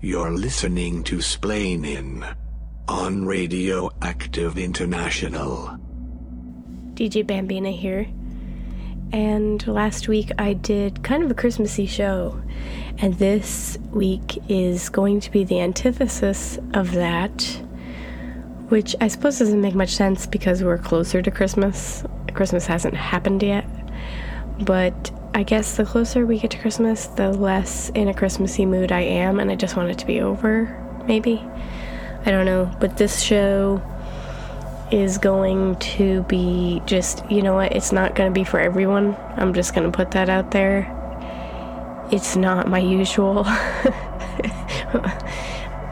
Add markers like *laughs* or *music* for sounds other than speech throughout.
You're listening to Splainin on Radioactive International. DJ Bambina here. And last week I did kind of a Christmassy show. And this week is going to be the antithesis of that, which I suppose doesn't make much sense because we're closer to Christmas. Christmas hasn't happened yet. But I guess the closer we get to Christmas, the less in a Christmassy mood I am, and I just want it to be over, maybe. I don't know. But this show is going to be just, you know what, it's not going to be for everyone. I'm just going to put that out there. It's not my usual. *laughs*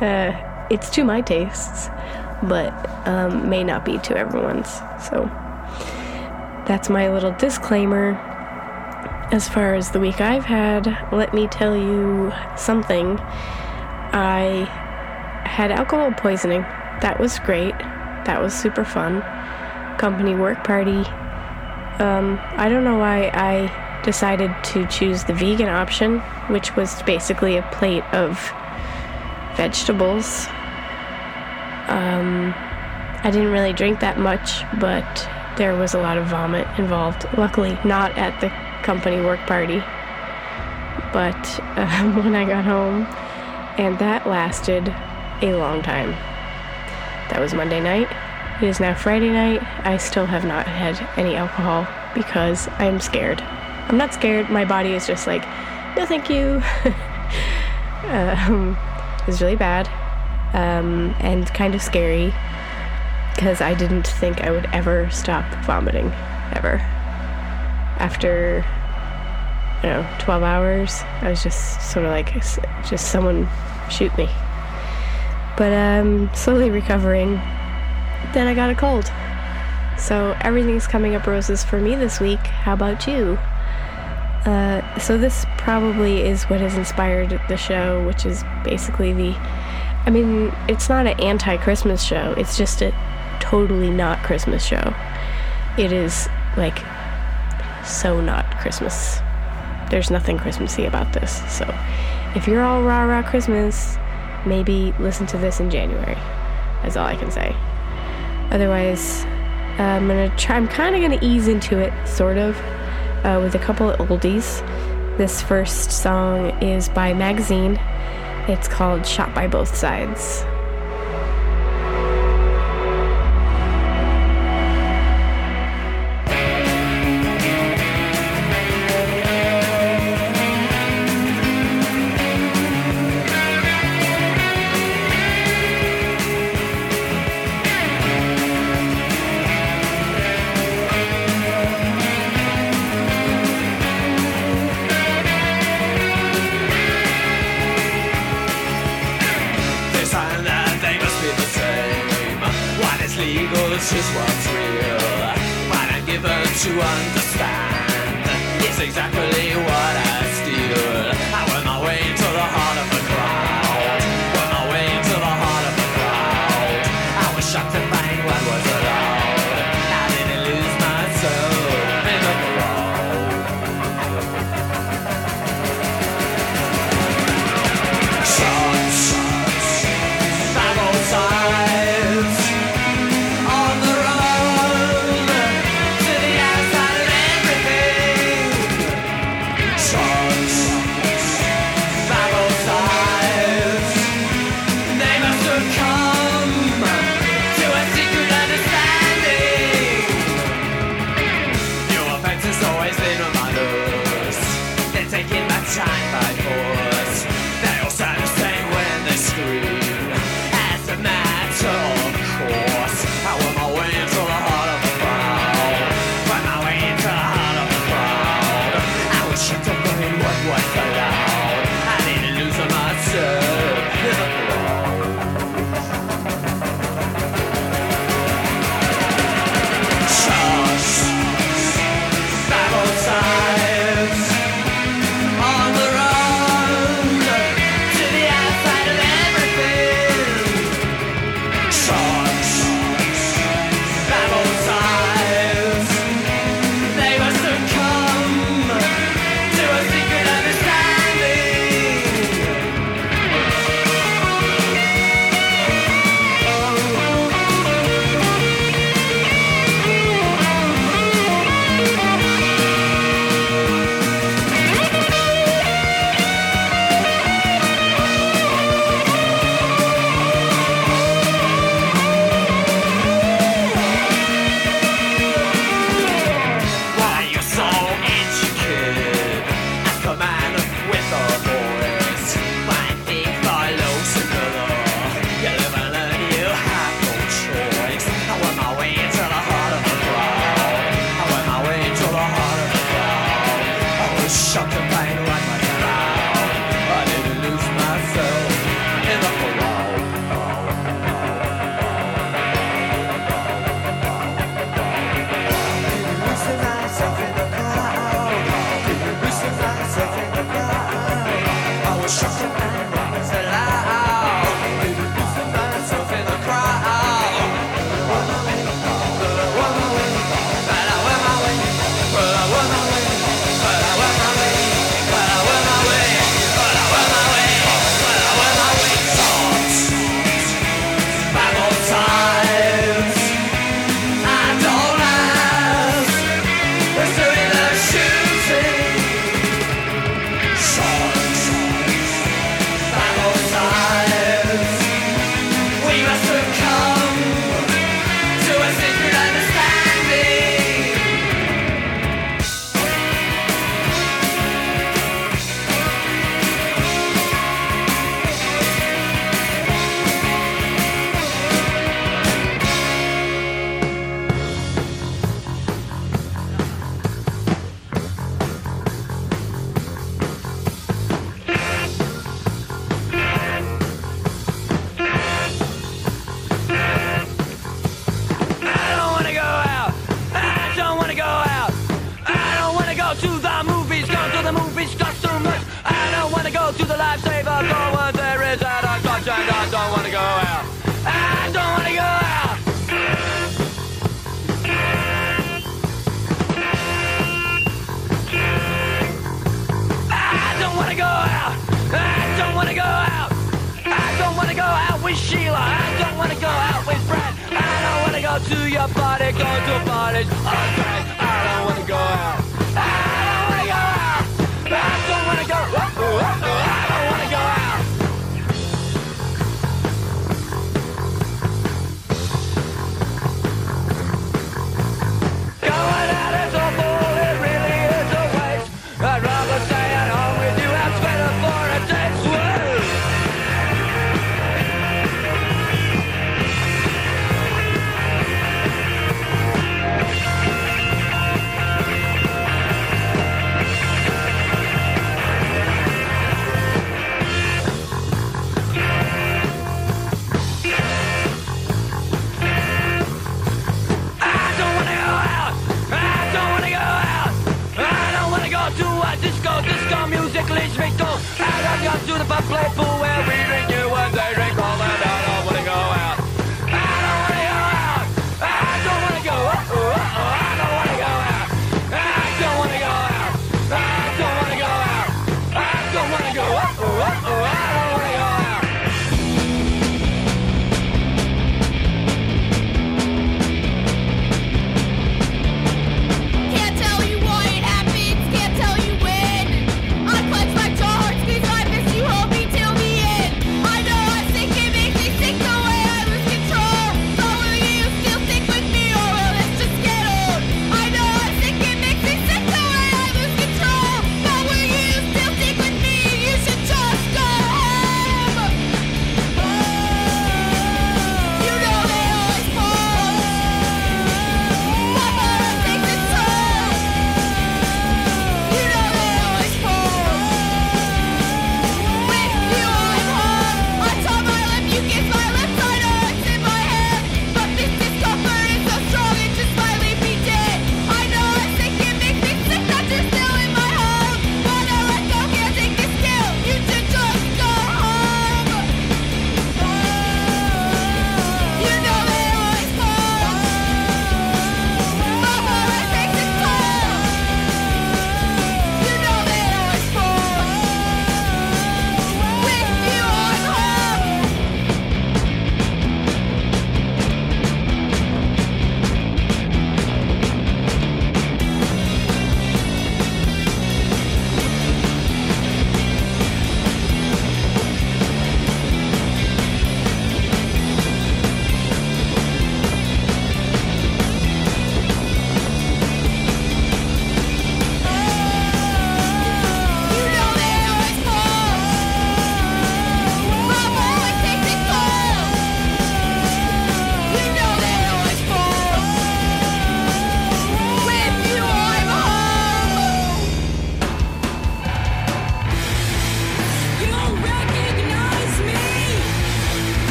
uh, it's to my tastes, but um, may not be to everyone's. So that's my little disclaimer as far as the week I've had, let me tell you something. I had alcohol poisoning. That was great. That was super fun. Company work party. Um, I don't know why I decided to choose the vegan option, which was basically a plate of vegetables. Um, I didn't really drink that much, but there was a lot of vomit involved. Luckily, not at the company work party. But uh, *laughs* when I got home, and that lasted a long time. That was Monday night. It is now Friday night. I still have not had any alcohol because I'm scared. I'm not scared. My body is just like, no, thank you. *laughs* um, it's really bad um, and kind of scary because I didn't think I would ever stop vomiting, ever. After you know, 12 hours. I was just sort of like, just someone shoot me. But um, slowly recovering. Then I got a cold. So everything's coming up roses for me this week. How about you? Uh, so this probably is what has inspired the show, which is basically the. I mean, it's not an anti-Christmas show. It's just a totally not Christmas show. It is like so not Christmas there's nothing Christmassy about this. So if you're all rah rah Christmas, maybe listen to this in January. That's all I can say. Otherwise, uh, I'm gonna try. I'm kind of gonna ease into it, sort of, uh, with a couple of oldies. This first song is by Magazine. It's called "Shot by Both Sides." wanna go out. I don't wanna go out. I don't wanna go out with Sheila. I don't wanna go out with Brad. I don't wanna go to your party, go to parties. I don't wanna go out.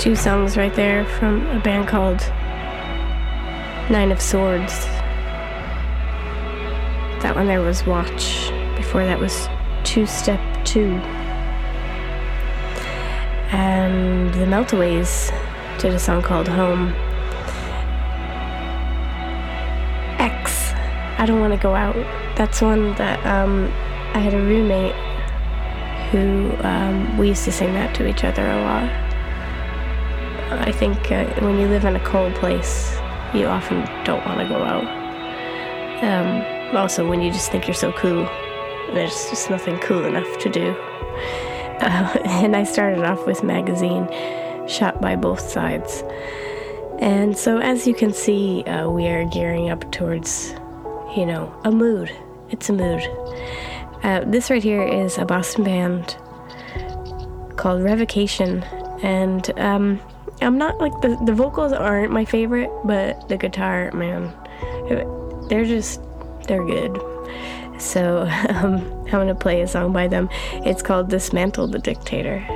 Two songs right there from a band called Nine of Swords. That one there was Watch. Before that was Two Step Two. And the Meltaways did a song called Home. X. I don't want to go out. That's one that um, I had a roommate who um, we used to sing that to each other a lot. I think uh, when you live in a cold place, you often don't want to go out. Um, also, when you just think you're so cool, there's just nothing cool enough to do. *laughs* Uh, and I started off with magazine, shot by both sides. And so, as you can see, uh, we are gearing up towards, you know, a mood. It's a mood. Uh, this right here is a Boston band called Revocation, and um, I'm not like the the vocals aren't my favorite, but the guitar, man, they're just they're good. So *laughs* um, I'm gonna play a song by them. It's called "Dismantle the Dictator."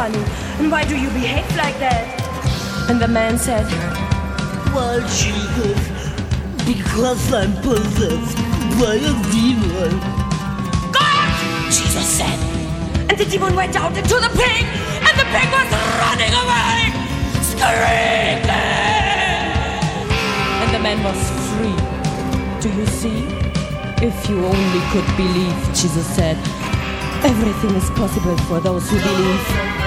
Funny? And why do you behave like that? And the man said, Well, Jesus, because I'm possessed by a demon. God! Jesus said. And the demon went out into the pig, and the pig was running away, screaming. And the man was free. Do you see? If you only could believe, Jesus said, everything is possible for those who believe.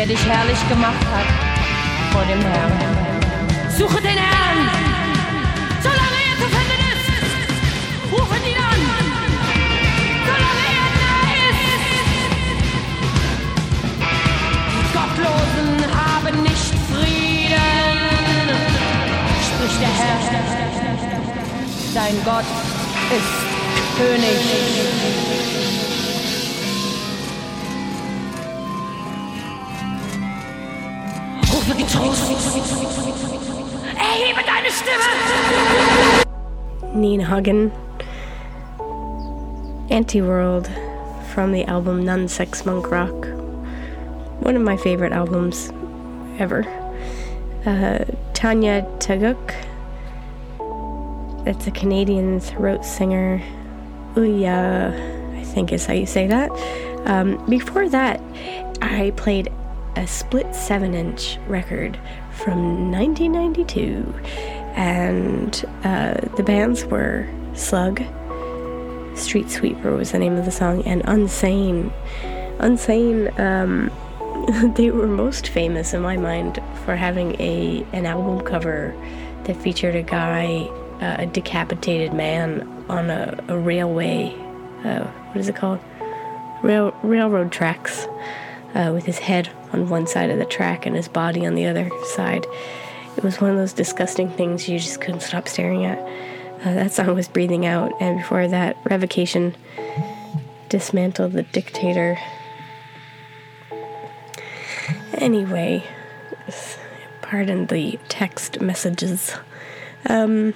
Der dich herrlich gemacht hat vor dem Herrn. Suche den Herrn, solange er zu finden ist. Rufet ihn an, solange er nahe ist. Gottlosen haben nicht Frieden, spricht der Herr. Dein Gott ist König. Rufe getrost. Erhebe deine Stimme. Nina Hagen. Anti World from the album Nun Sex Monk Rock. One of my favorite albums ever. Uh, Tanya Tagaq. That's a Canadian throat singer. Ouya, I think is how you say that. Um, before that, I played a split 7 inch record from 1992. And uh, the bands were Slug, Street Sweeper was the name of the song, and Unsane. Unsane, um, *laughs* they were most famous in my mind for having a an album cover that featured a guy, uh, a decapitated man on a, a railway. Uh, what is it called? Rail railroad tracks, uh, with his head on one side of the track and his body on the other side. It was one of those disgusting things you just couldn't stop staring at. Uh, that song was Breathing Out, and before that, Revocation dismantled the dictator. Anyway, pardon the text messages. Um,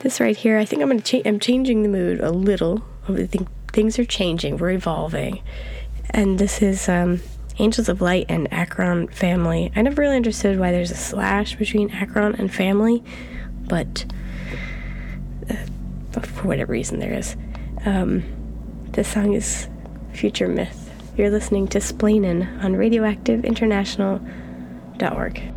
this right here, I think I'm gonna change. I'm changing the mood a little. I think things are changing. We're evolving, and this is um, Angels of Light and Akron Family. I never really understood why there's a slash between Akron and Family, but uh, for whatever reason there is. Um, this song is Future Myth. You're listening to Splainin on RadioactiveInternational.org.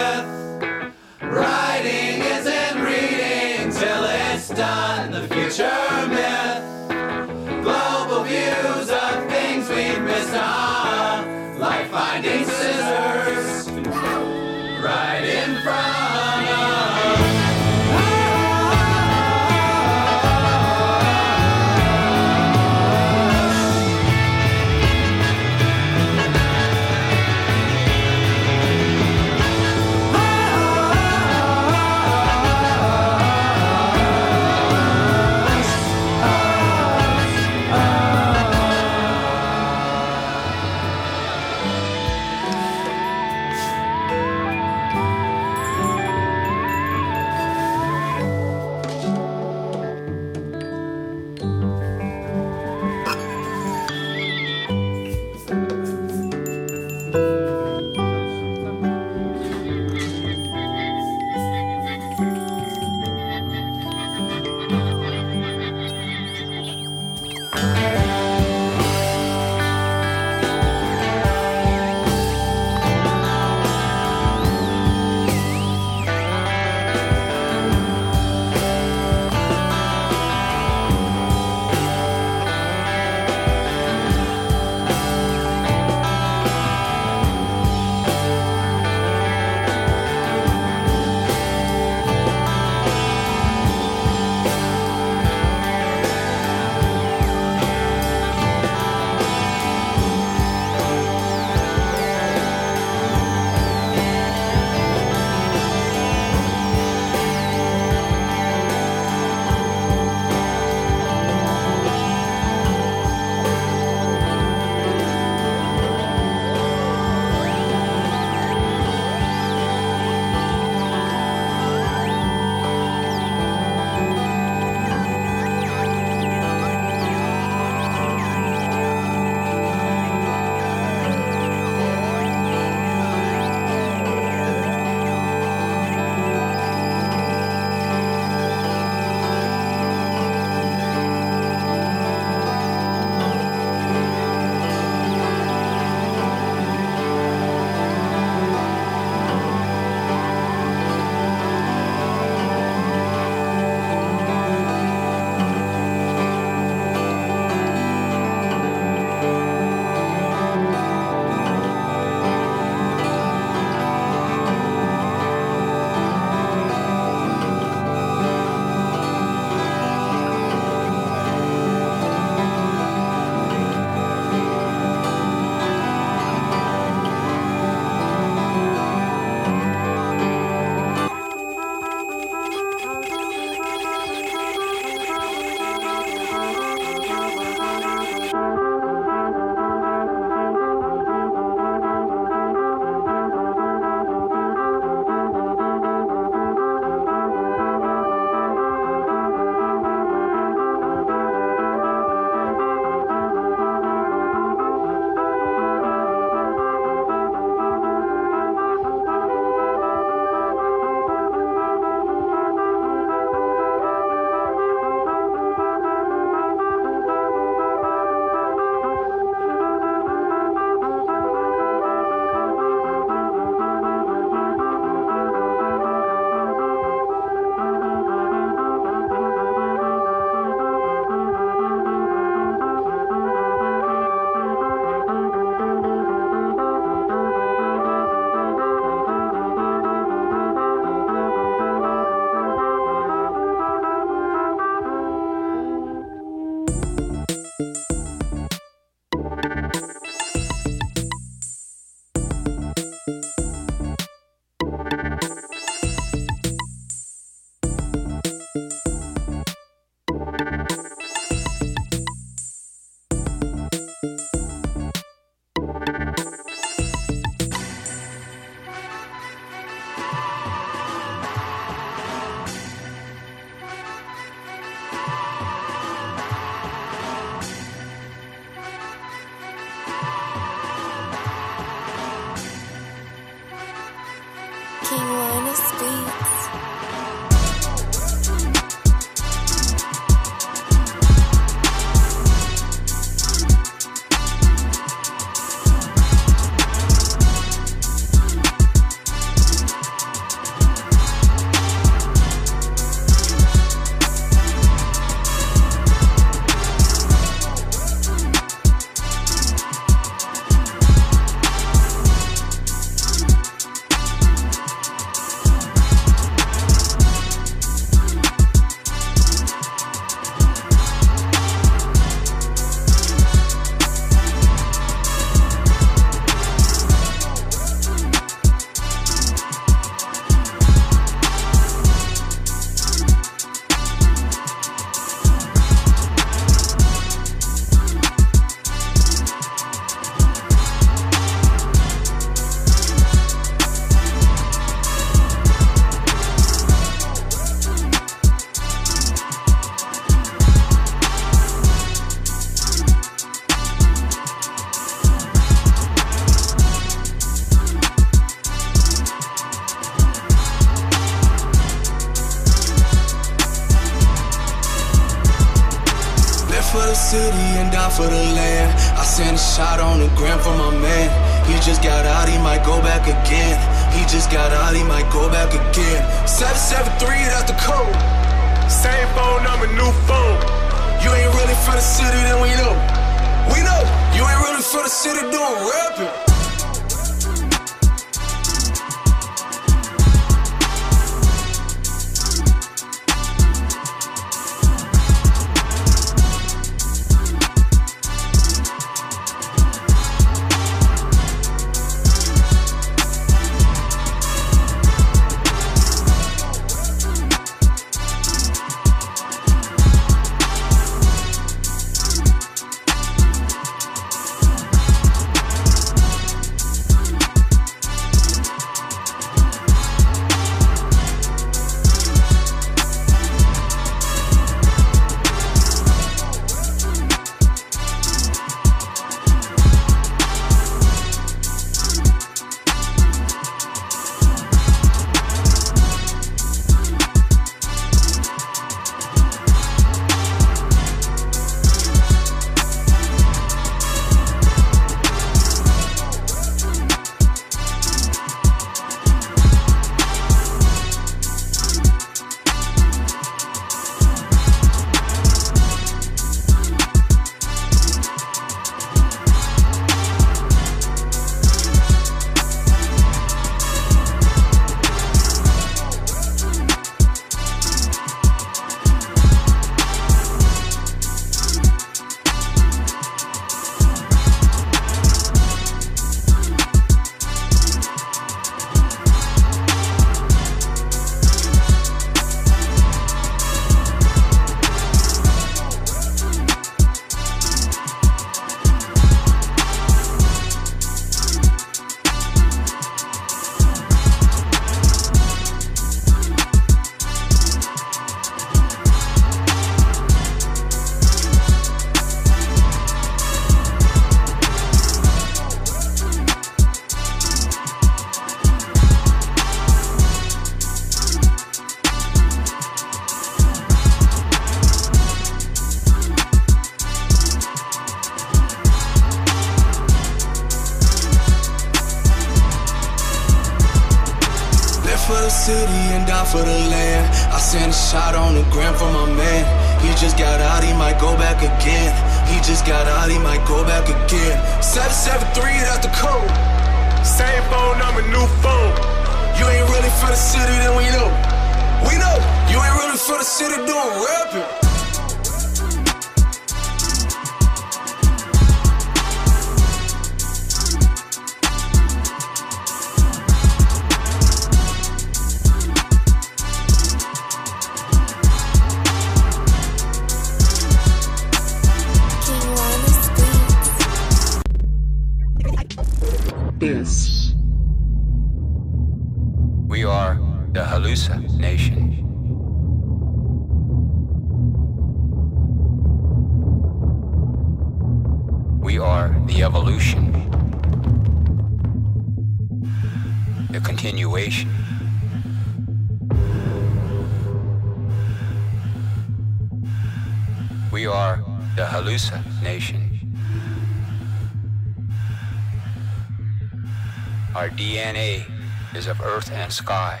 sky.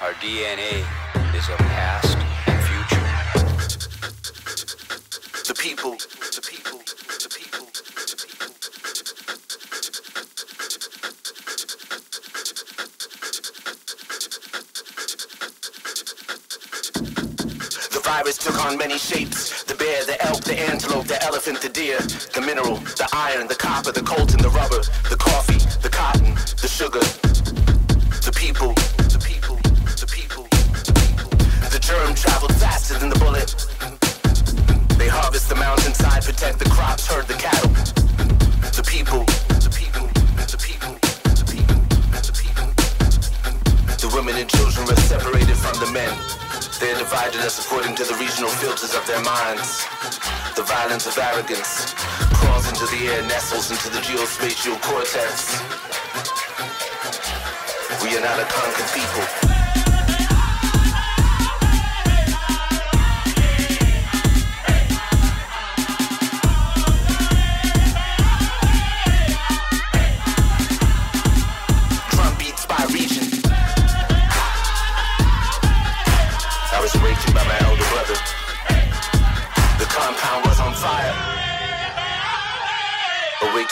Our DNA is a past and future. The people, the people, the people, the people. The virus took on many shapes the elk, the antelope, the elephant, the deer, the mineral, the iron, the copper, the colt, and the rubber, the coffee. divisional filters of their minds. The violence of arrogance crawls into the air, nestles into the geospatial cortex. We are not a conquered people.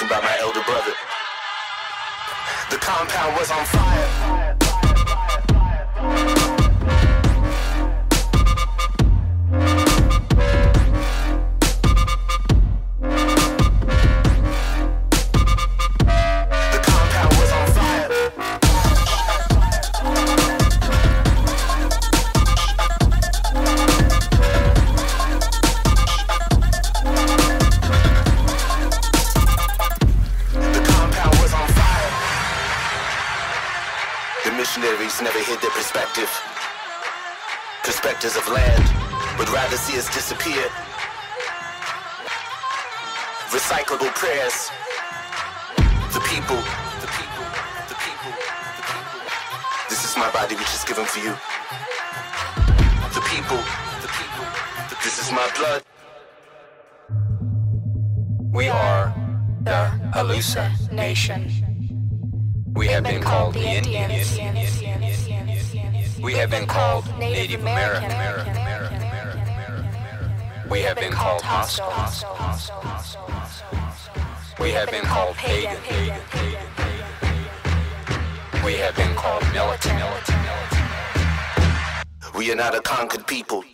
by my elder brother. The compound was on fire. Nation. We have been called the Indians. We have been called Native American. We have been called hostile. We have been called pagan. We have been called militant. We are not a conquered people.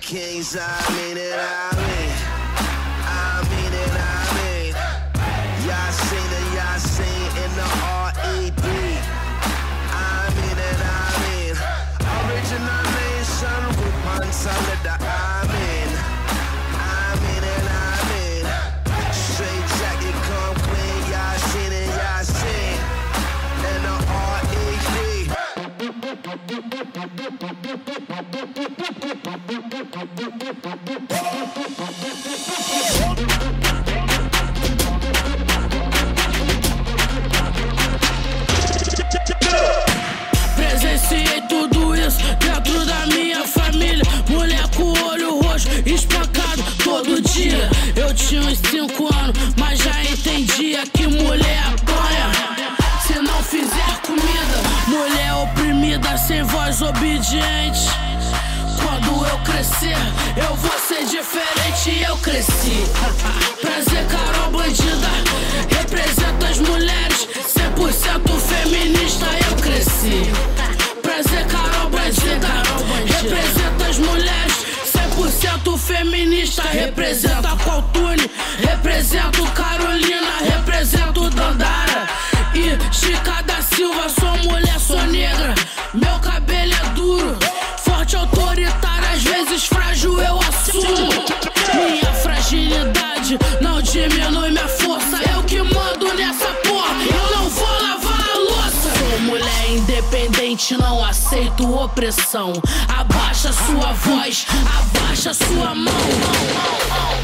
king's eye. pressão. Abaixa sua voz, abaixa sua mão. mão, mão, mão.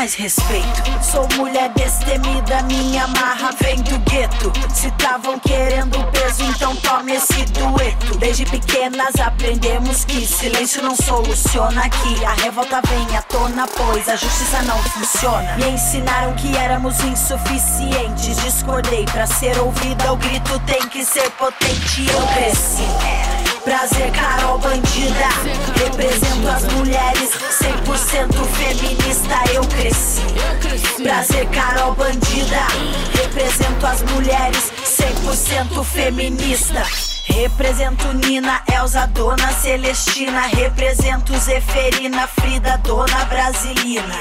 Mais respeito. Sou mulher destemida, minha marra vem do gueto. Se estavam querendo peso, então tome esse dueto. Desde pequenas aprendemos que silêncio não soluciona aqui. A revolta vem à tona, pois a justiça não funciona. Me ensinaram que éramos insuficientes. Discordei pra ser ouvida, o grito tem que ser potente. Eu cresci. Prazer, Carol Bandida. Represento as mulheres, 100% feminista. Eu cresci. Prazer, Carol Bandida. Represento as mulheres, 100% feminista. Represento Nina, Elza, Dona Celestina. Represento Zeferina, Frida, Dona Brasilina.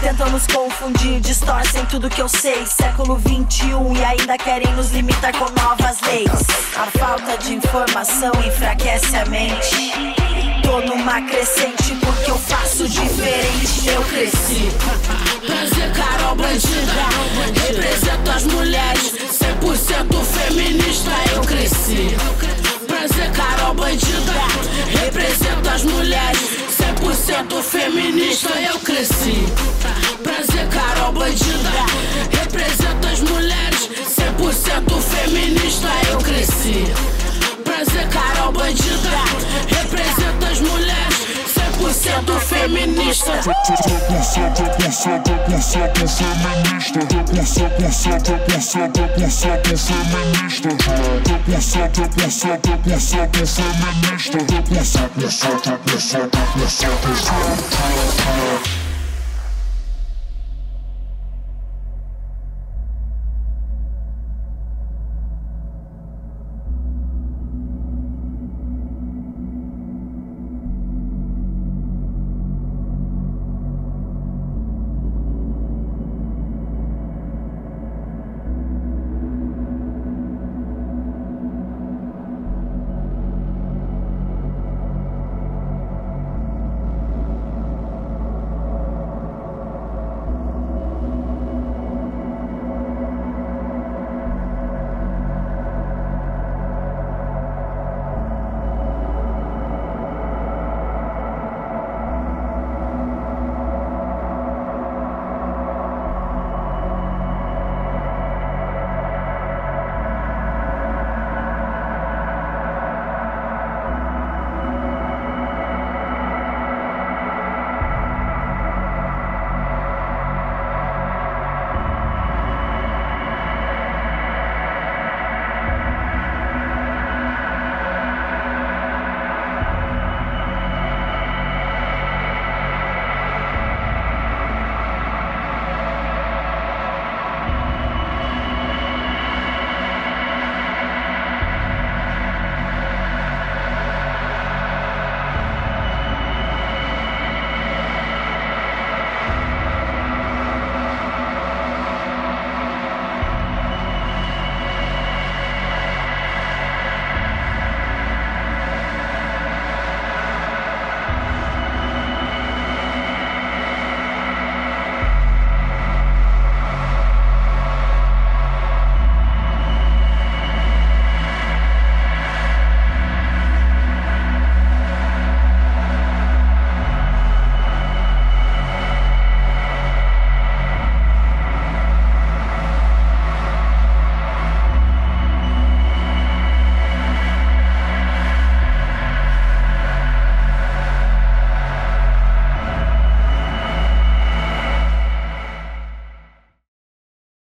Tentam nos confundir, distorcem tudo que eu sei. Século 21 e ainda querem nos limitar com novas leis. A falta de informação enfraquece a mente. Tô numa crescente porque eu faço diferente. Eu cresci. Prazer, Carol Bandida. Represento as mulheres, 100% feminista. Eu cresci. Prazer, Carol Bandida. Represento as mulheres, 100% feminista. Eu cresci. Prazer, Carol Bandida. Represento as mulheres, 100% feminista. Eu cresci. Prazer, Carol Bandida. Represento as mulheres, 100% feminista. 100% feminista, 100% feminista, 100% feminista.